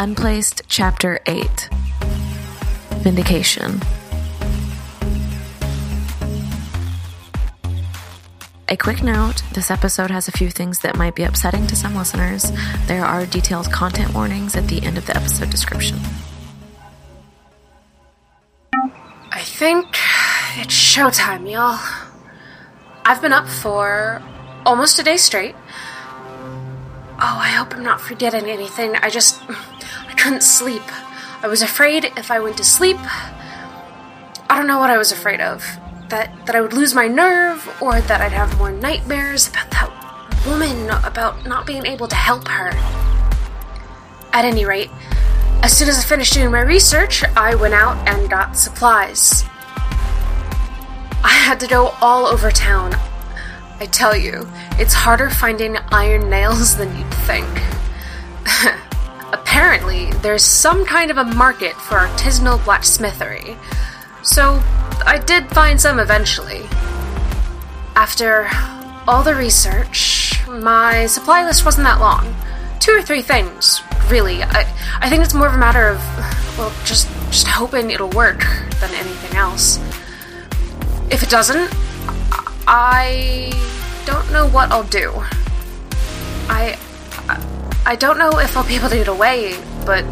Unplaced Chapter 8 Vindication. A quick note this episode has a few things that might be upsetting to some listeners. There are detailed content warnings at the end of the episode description. I think it's showtime, y'all. I've been up for almost a day straight. Oh, I hope I'm not forgetting anything. I just. Couldn't sleep. I was afraid if I went to sleep. I don't know what I was afraid of. That, that I would lose my nerve, or that I'd have more nightmares about that woman, about not being able to help her. At any rate, as soon as I finished doing my research, I went out and got supplies. I had to go all over town. I tell you, it's harder finding iron nails than you'd think. Apparently, there's some kind of a market for artisanal blacksmithery, so I did find some eventually. After all the research, my supply list wasn't that long. Two or three things, really. I, I think it's more of a matter of, well, just, just hoping it'll work than anything else. If it doesn't, I don't know what I'll do. I I don't know if I'll be able to get away, but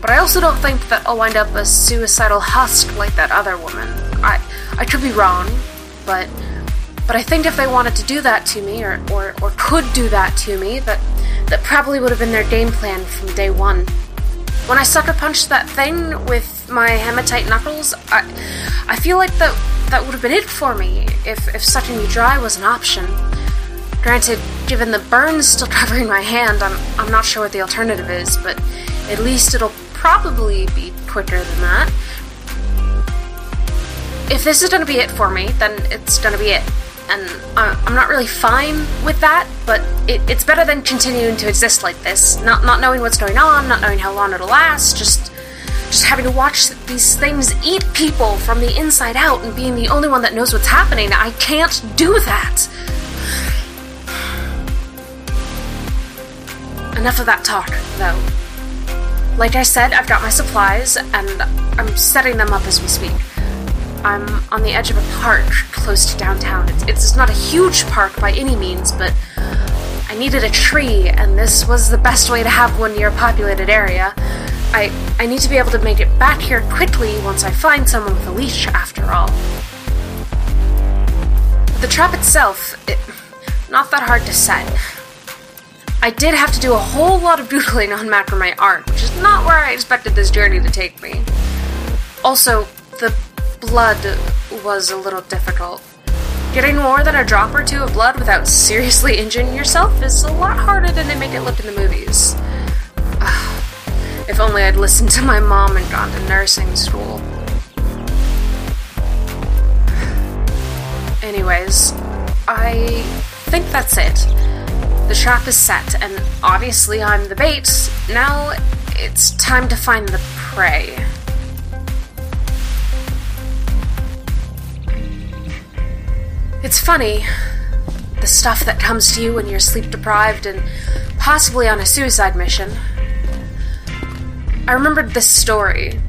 but I also don't think that I'll wind up a suicidal husk like that other woman. I I could be wrong, but but I think if they wanted to do that to me or or, or could do that to me, that that probably would have been their game plan from day one. When I sucker punched that thing with my hematite knuckles, I I feel like that that would have been it for me if, if sucking me dry was an option. Granted, given the burns still covering my hand, I'm, I'm not sure what the alternative is, but at least it'll probably be quicker than that. If this is gonna be it for me, then it's gonna be it. And I'm not really fine with that, but it, it's better than continuing to exist like this, not, not knowing what's going on, not knowing how long it'll last, just just having to watch these things eat people from the inside out and being the only one that knows what's happening. I can't do that. Enough of that talk, though. Like I said, I've got my supplies, and I'm setting them up as we speak. I'm on the edge of a park close to downtown. It's, it's not a huge park by any means, but I needed a tree, and this was the best way to have one near a populated area. I, I need to be able to make it back here quickly once I find someone with a leash, after all. The trap itself, it, not that hard to set. I did have to do a whole lot of doodling on macrame art, which is not where I expected this journey to take me. Also, the blood was a little difficult. Getting more than a drop or two of blood without seriously injuring yourself is a lot harder than they make it look in the movies. If only I'd listened to my mom and gone to nursing school. Anyways, I think that's it. The trap is set, and obviously I'm the bait. Now it's time to find the prey. It's funny, the stuff that comes to you when you're sleep deprived and possibly on a suicide mission. I remembered this story.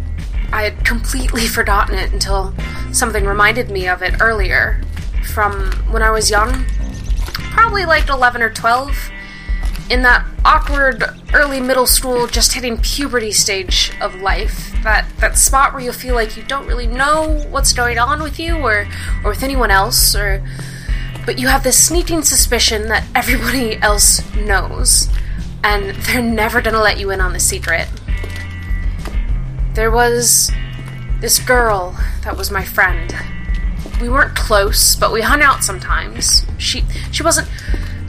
I had completely forgotten it until something reminded me of it earlier. From when I was young, probably like 11 or 12, in that awkward early middle school, just hitting puberty stage of life. That, that spot where you feel like you don't really know what's going on with you or, or with anyone else, or but you have this sneaking suspicion that everybody else knows, and they're never gonna let you in on the secret. There was this girl that was my friend. We weren't close, but we hung out sometimes. She she wasn't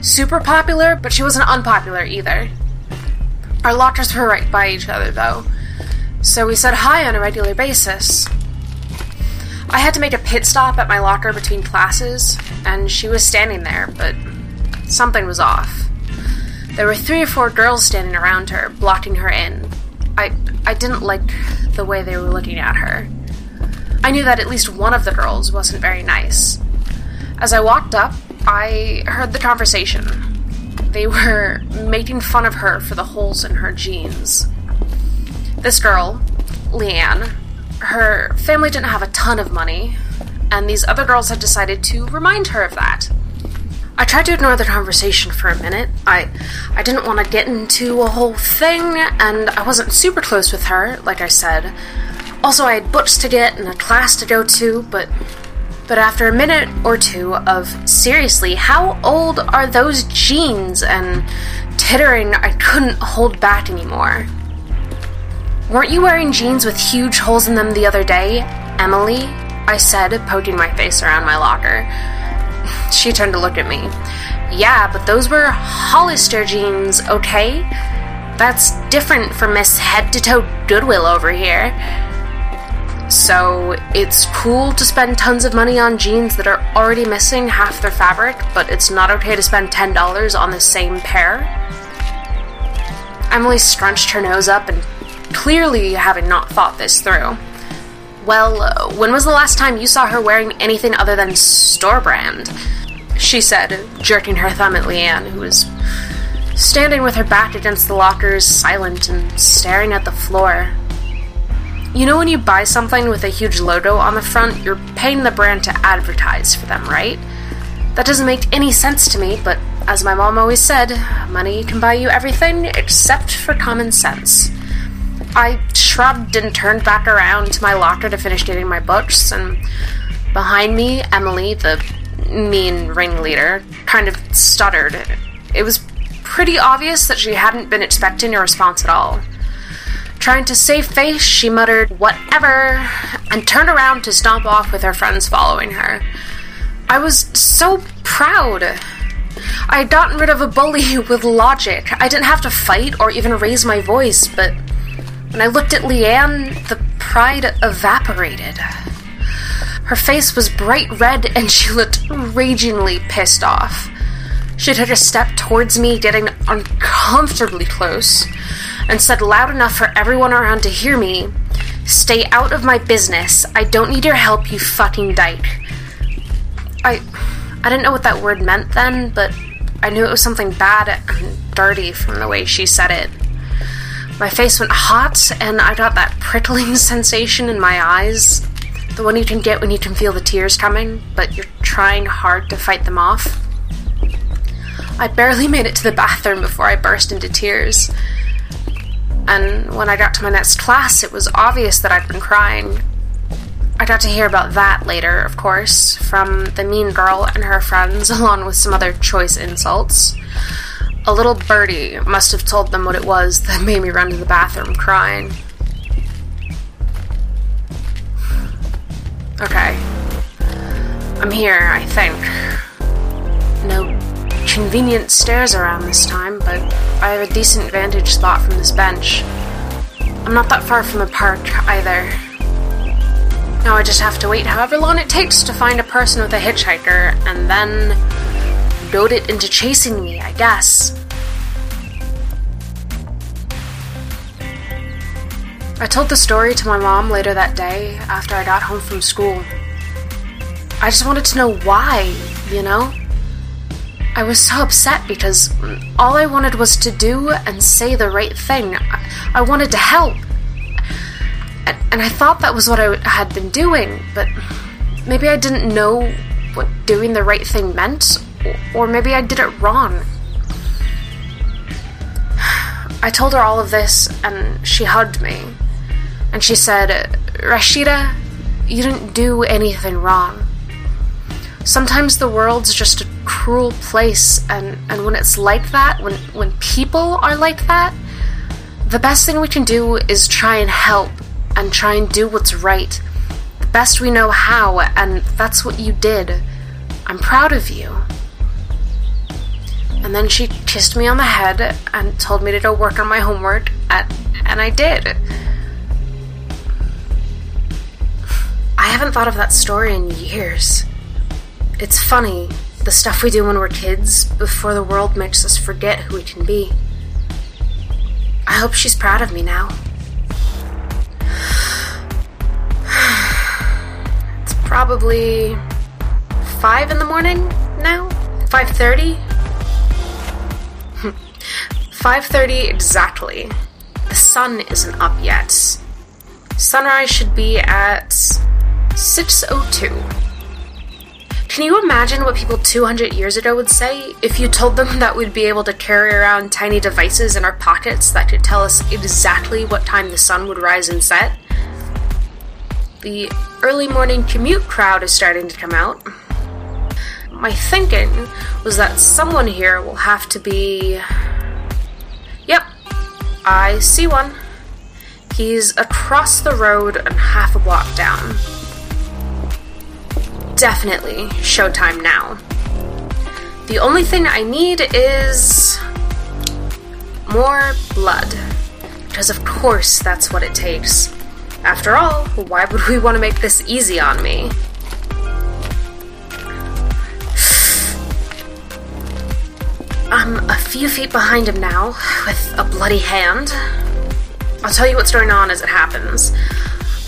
super popular, but she wasn't unpopular either. Our lockers were right by each other though. So we said hi on a regular basis. I had to make a pit stop at my locker between classes, and she was standing there, but something was off. There were three or four girls standing around her, blocking her in. I I didn't like the way they were looking at her. I knew that at least one of the girls wasn't very nice. As I walked up, I heard the conversation. They were making fun of her for the holes in her jeans. This girl, Leanne, her family didn't have a ton of money, and these other girls had decided to remind her of that. I tried to ignore the conversation for a minute. I I didn't want to get into a whole thing, and I wasn't super close with her, like I said. Also, I had books to get and a class to go to, but but after a minute or two of seriously, how old are those jeans and tittering, I couldn't hold back anymore. Weren't you wearing jeans with huge holes in them the other day, Emily? I said, poking my face around my locker. She turned to look at me. Yeah, but those were Hollister jeans, okay? That's different from Miss Head to Toe Goodwill over here. So, it's cool to spend tons of money on jeans that are already missing half their fabric, but it's not okay to spend $10 on the same pair? Emily scrunched her nose up and clearly having not thought this through. Well, when was the last time you saw her wearing anything other than store brand? She said, jerking her thumb at Leanne, who was standing with her back against the lockers, silent and staring at the floor. You know when you buy something with a huge logo on the front, you're paying the brand to advertise for them, right? That doesn't make any sense to me, but as my mom always said, money can buy you everything except for common sense. I shrugged and turned back around to my locker to finish getting my books, and behind me, Emily, the mean ringleader, kind of stuttered. It was pretty obvious that she hadn't been expecting a response at all. Trying to save face, she muttered, whatever, and turned around to stomp off with her friends following her. I was so proud. I had gotten rid of a bully with logic. I didn't have to fight or even raise my voice, but when I looked at Leanne, the pride evaporated. Her face was bright red and she looked ragingly pissed off. She took a step towards me, getting uncomfortably close, and said loud enough for everyone around to hear me Stay out of my business. I don't need your help, you fucking dyke. I. I didn't know what that word meant then, but I knew it was something bad and dirty from the way she said it. My face went hot, and I got that prickling sensation in my eyes. The one you can get when you can feel the tears coming, but you're trying hard to fight them off. I barely made it to the bathroom before I burst into tears. And when I got to my next class, it was obvious that I'd been crying. I got to hear about that later, of course, from the mean girl and her friends, along with some other choice insults. A little birdie must have told them what it was that made me run to the bathroom crying. Okay. I'm here, I think. Convenient stairs around this time, but I have a decent vantage spot from this bench. I'm not that far from the park either. Now I just have to wait however long it takes to find a person with a hitchhiker, and then goad it into chasing me, I guess. I told the story to my mom later that day after I got home from school. I just wanted to know why, you know? I was so upset because all I wanted was to do and say the right thing. I, I wanted to help. And, and I thought that was what I had been doing, but maybe I didn't know what doing the right thing meant, or maybe I did it wrong. I told her all of this, and she hugged me. And she said, Rashida, you didn't do anything wrong. Sometimes the world's just a cruel place, and, and when it's like that, when, when people are like that, the best thing we can do is try and help and try and do what's right. The best we know how, and that's what you did. I'm proud of you. And then she kissed me on the head and told me to go work on my homework, and, and I did. I haven't thought of that story in years. It's funny, the stuff we do when we're kids before the world makes us forget who we can be. I hope she's proud of me now. It's probably 5 in the morning now? 5:30? 5:30 exactly. the sun isn't up yet. Sunrise should be at 6:02. Can you imagine what people 200 years ago would say if you told them that we'd be able to carry around tiny devices in our pockets that could tell us exactly what time the sun would rise and set? The early morning commute crowd is starting to come out. My thinking was that someone here will have to be. Yep, I see one. He's across the road and half a block down. Definitely showtime now. The only thing I need is. more blood. Because, of course, that's what it takes. After all, why would we want to make this easy on me? I'm a few feet behind him now, with a bloody hand. I'll tell you what's going on as it happens.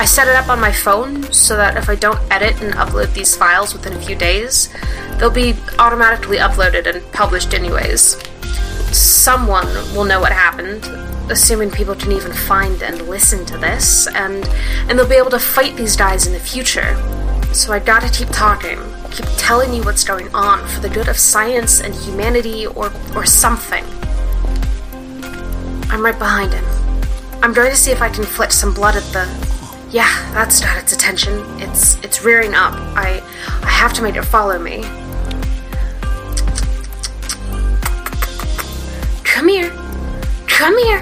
I set it up on my phone so that if I don't edit and upload these files within a few days, they'll be automatically uploaded and published anyways. Someone will know what happened, assuming people can even find and listen to this, and and they'll be able to fight these guys in the future. So I gotta keep talking, keep telling you what's going on for the good of science and humanity or or something. I'm right behind him. I'm going to see if I can flick some blood at the. Yeah, that's got its attention. It's it's rearing up. I I have to make it follow me. Come here. Come here.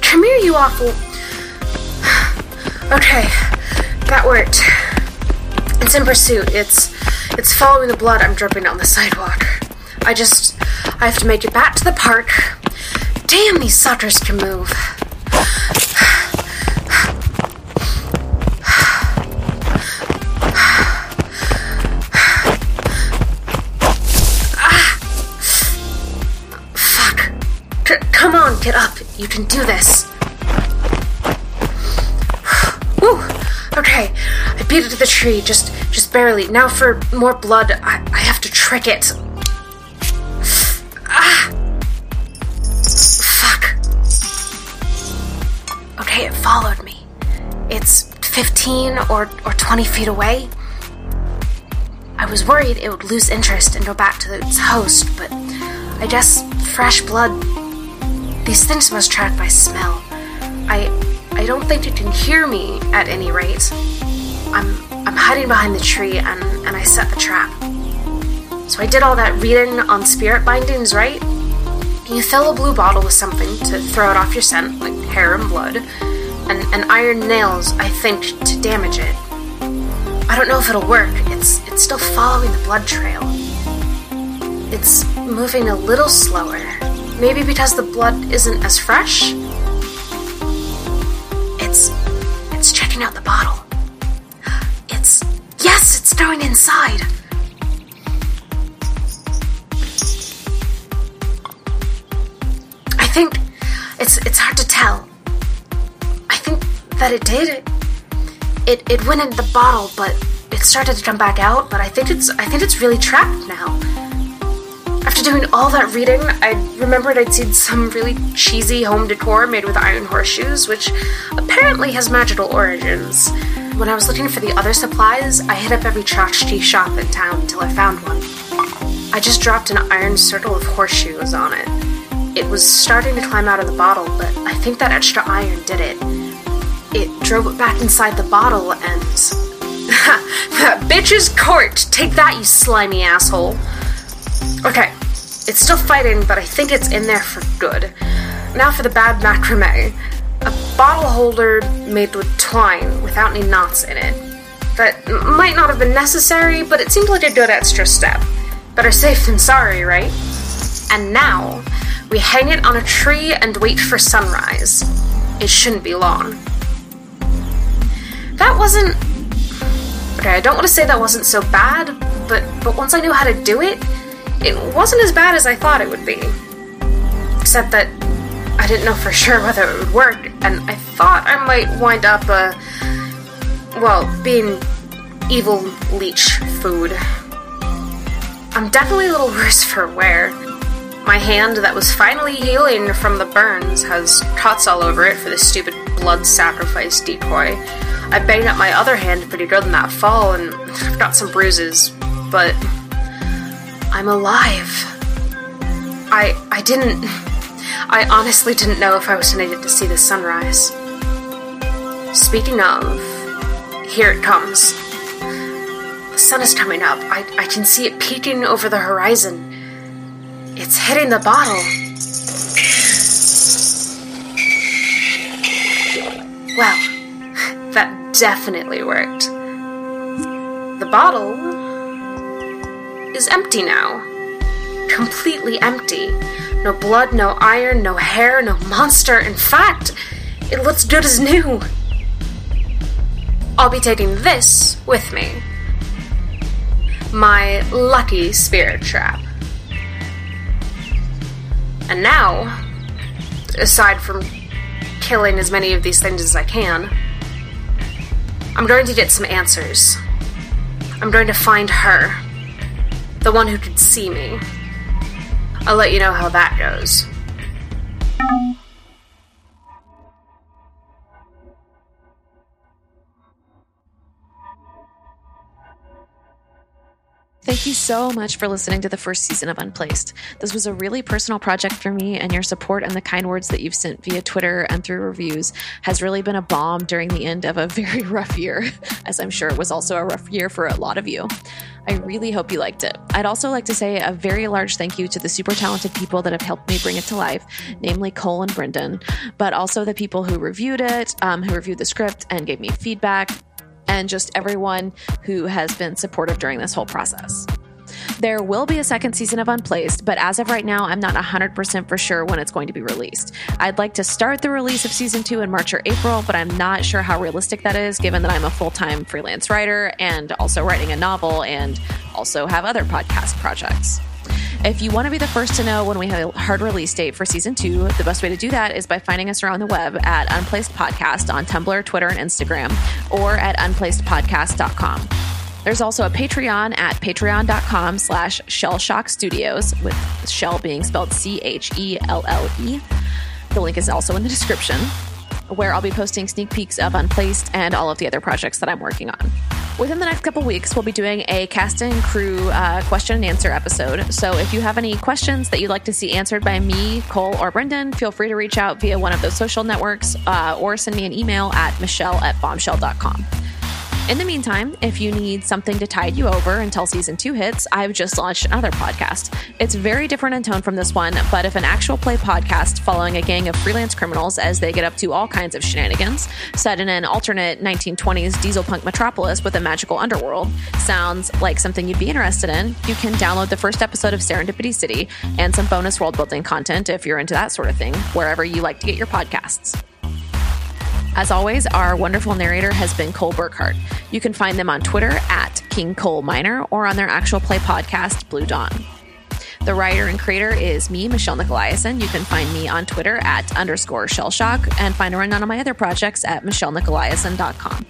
Come here, you awful. okay, that worked. It's in pursuit. It's it's following the blood I'm dripping on the sidewalk. I just I have to make it back to the park. Damn, these suckers can move. Get up. You can do this. Woo! Okay, I beat it to the tree, just just barely. Now for more blood, I, I have to trick it. Ah! Fuck. Okay, it followed me. It's 15 or, or 20 feet away. I was worried it would lose interest and go back to its host, but I guess fresh blood. These things must track by smell. I I don't think it can hear me at any rate. I'm I'm hiding behind the tree and, and I set the trap. So I did all that reading on spirit bindings, right? You fill a blue bottle with something to throw it off your scent, like hair and blood, and, and iron nails, I think, to damage it. I don't know if it'll work. It's it's still following the blood trail. It's moving a little slower. Maybe because the blood isn't as fresh? It's it's checking out the bottle. It's yes, it's going inside. I think it's it's hard to tell. I think that it did. It it went in the bottle, but it started to come back out. But I think it's I think it's really trapped now. After doing all that reading, I remembered I'd seen some really cheesy home decor made with iron horseshoes, which apparently has magical origins. When I was looking for the other supplies, I hit up every tchotchke shop in town until I found one. I just dropped an iron circle of horseshoes on it. It was starting to climb out of the bottle, but I think that extra iron did it. It drove it back inside the bottle and. that bitch is corked! Take that, you slimy asshole! Okay, it's still fighting, but I think it's in there for good. Now for the bad macrame. A bottle holder made with twine without any knots in it. That might not have been necessary, but it seemed like a good extra step. Better safe than sorry, right? And now, we hang it on a tree and wait for sunrise. It shouldn't be long. That wasn't. Okay, I don't want to say that wasn't so bad, but but once I knew how to do it, it wasn't as bad as I thought it would be. Except that I didn't know for sure whether it would work, and I thought I might wind up a. well, being evil leech food. I'm definitely a little worse for wear. My hand that was finally healing from the burns has cuts all over it for this stupid blood sacrifice decoy. I banged up my other hand pretty good in that fall, and I've got some bruises, but I'm alive. I I didn't I honestly didn't know if I was get to see the sunrise. Speaking of, here it comes. The sun is coming up. I, I can see it peeking over the horizon. It's hitting the bottle. Well, that definitely worked. The bottle is empty now. Completely empty. No blood, no iron, no hair, no monster. In fact, it looks good as new. I'll be taking this with me. My lucky spirit trap. And now, aside from killing as many of these things as I can, I'm going to get some answers. I'm going to find her. The one who could see me. I'll let you know how that goes. Thank you so much for listening to the first season of Unplaced. This was a really personal project for me, and your support and the kind words that you've sent via Twitter and through reviews has really been a balm during the end of a very rough year, as I'm sure it was also a rough year for a lot of you. I really hope you liked it. I'd also like to say a very large thank you to the super talented people that have helped me bring it to life, namely Cole and Brendan, but also the people who reviewed it, um, who reviewed the script and gave me feedback, and just everyone who has been supportive during this whole process. There will be a second season of Unplaced, but as of right now, I'm not 100% for sure when it's going to be released. I'd like to start the release of season two in March or April, but I'm not sure how realistic that is given that I'm a full time freelance writer and also writing a novel and also have other podcast projects. If you want to be the first to know when we have a hard release date for season two, the best way to do that is by finding us around the web at Unplaced Podcast on Tumblr, Twitter, and Instagram, or at unplacedpodcast.com. There's also a Patreon at patreon.com slash chelleshock studios, with shell being spelled C-H-E-L-L-E. The link is also in the description, where I'll be posting sneak peeks of Unplaced and all of the other projects that I'm working on. Within the next couple weeks, we'll be doing a cast and crew uh, question and answer episode. So if you have any questions that you'd like to see answered by me, Cole, or Brendan, feel free to reach out via one of those social networks uh, or send me an email at michelle at bombshell.com. In the meantime, if you need something to tide you over until season two hits, I've just launched another podcast. It's very different in tone from this one, but if an actual play podcast following a gang of freelance criminals as they get up to all kinds of shenanigans, set in an alternate 1920s diesel punk metropolis with a magical underworld, sounds like something you'd be interested in, you can download the first episode of Serendipity City and some bonus world building content if you're into that sort of thing, wherever you like to get your podcasts. As always, our wonderful narrator has been Cole Burkhardt. You can find them on Twitter at King Cole Minor or on their actual play podcast, Blue Dawn. The writer and creator is me, Michelle Nickolaisen. You can find me on Twitter at underscore shellshock and find her on none of my other projects at michellenickolaisen.com.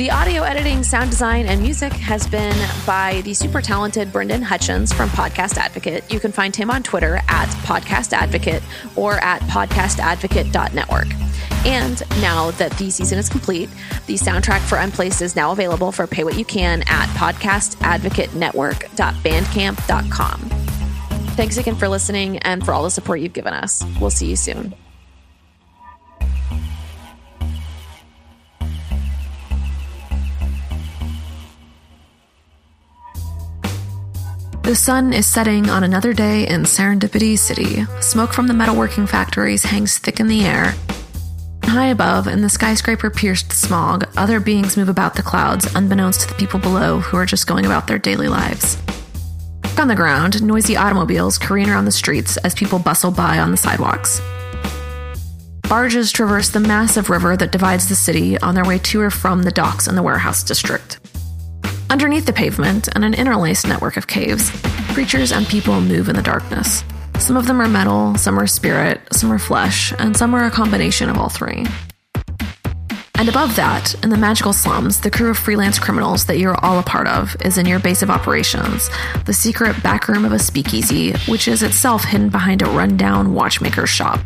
The audio editing, sound design, and music has been by the super talented Brendan Hutchins from Podcast Advocate. You can find him on Twitter at Podcast Advocate or at podcastadvocate.network. And now that the season is complete, the soundtrack for Unplaced is now available for pay what you can at podcastadvocatenetwork.bandcamp.com. Thanks again for listening and for all the support you've given us. We'll see you soon. The sun is setting on another day in Serendipity City. Smoke from the metalworking factories hangs thick in the air. High above, in the skyscraper pierced smog, other beings move about the clouds, unbeknownst to the people below who are just going about their daily lives. On the ground, noisy automobiles careen around the streets as people bustle by on the sidewalks. Barges traverse the massive river that divides the city on their way to or from the docks and the warehouse district. Underneath the pavement and an interlaced network of caves, creatures and people move in the darkness. Some of them are metal, some are spirit, some are flesh, and some are a combination of all three. And above that, in the magical slums, the crew of freelance criminals that you're all a part of is in your base of operations, the secret back room of a speakeasy, which is itself hidden behind a rundown watchmaker's shop.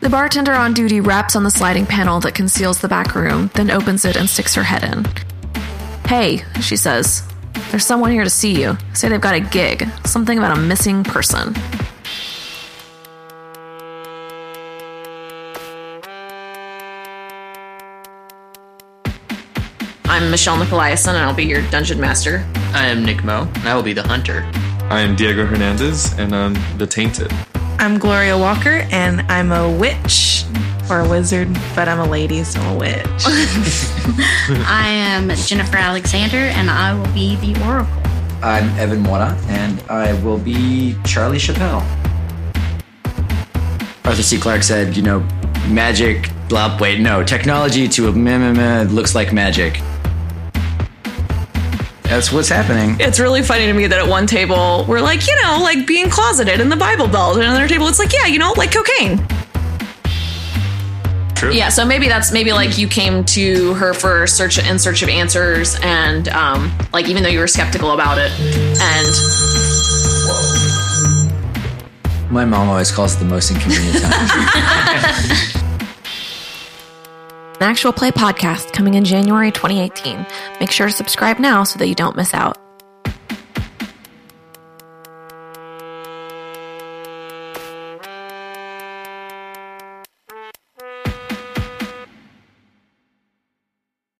The bartender on duty raps on the sliding panel that conceals the back room, then opens it and sticks her head in. Hey, she says, there's someone here to see you. Say they've got a gig, something about a missing person. I'm Michelle Nickolaisen, and I'll be your dungeon master. I am Nick Mo, and I will be the hunter. I am Diego Hernandez, and I'm the Tainted. I'm Gloria Walker, and I'm a witch or a wizard, but I'm a lady, so I'm a witch. I am Jennifer Alexander, and I will be the Oracle. I'm Evan Mora, and I will be Charlie Chappelle. Arthur C. Clarke said, you know, magic, blah, wait, no, technology to a meh, meh, meh, looks like magic. That's what's happening. It's really funny to me that at one table we're like, you know, like being closeted in the Bible Belt, and another table it's like, yeah, you know, like cocaine. True. Yeah, so maybe that's maybe like you came to her for search in search of answers, and um, like even though you were skeptical about it, and My mom always calls it the most inconvenient time. an actual play podcast coming in January 2018. Make sure to subscribe now so that you don't miss out.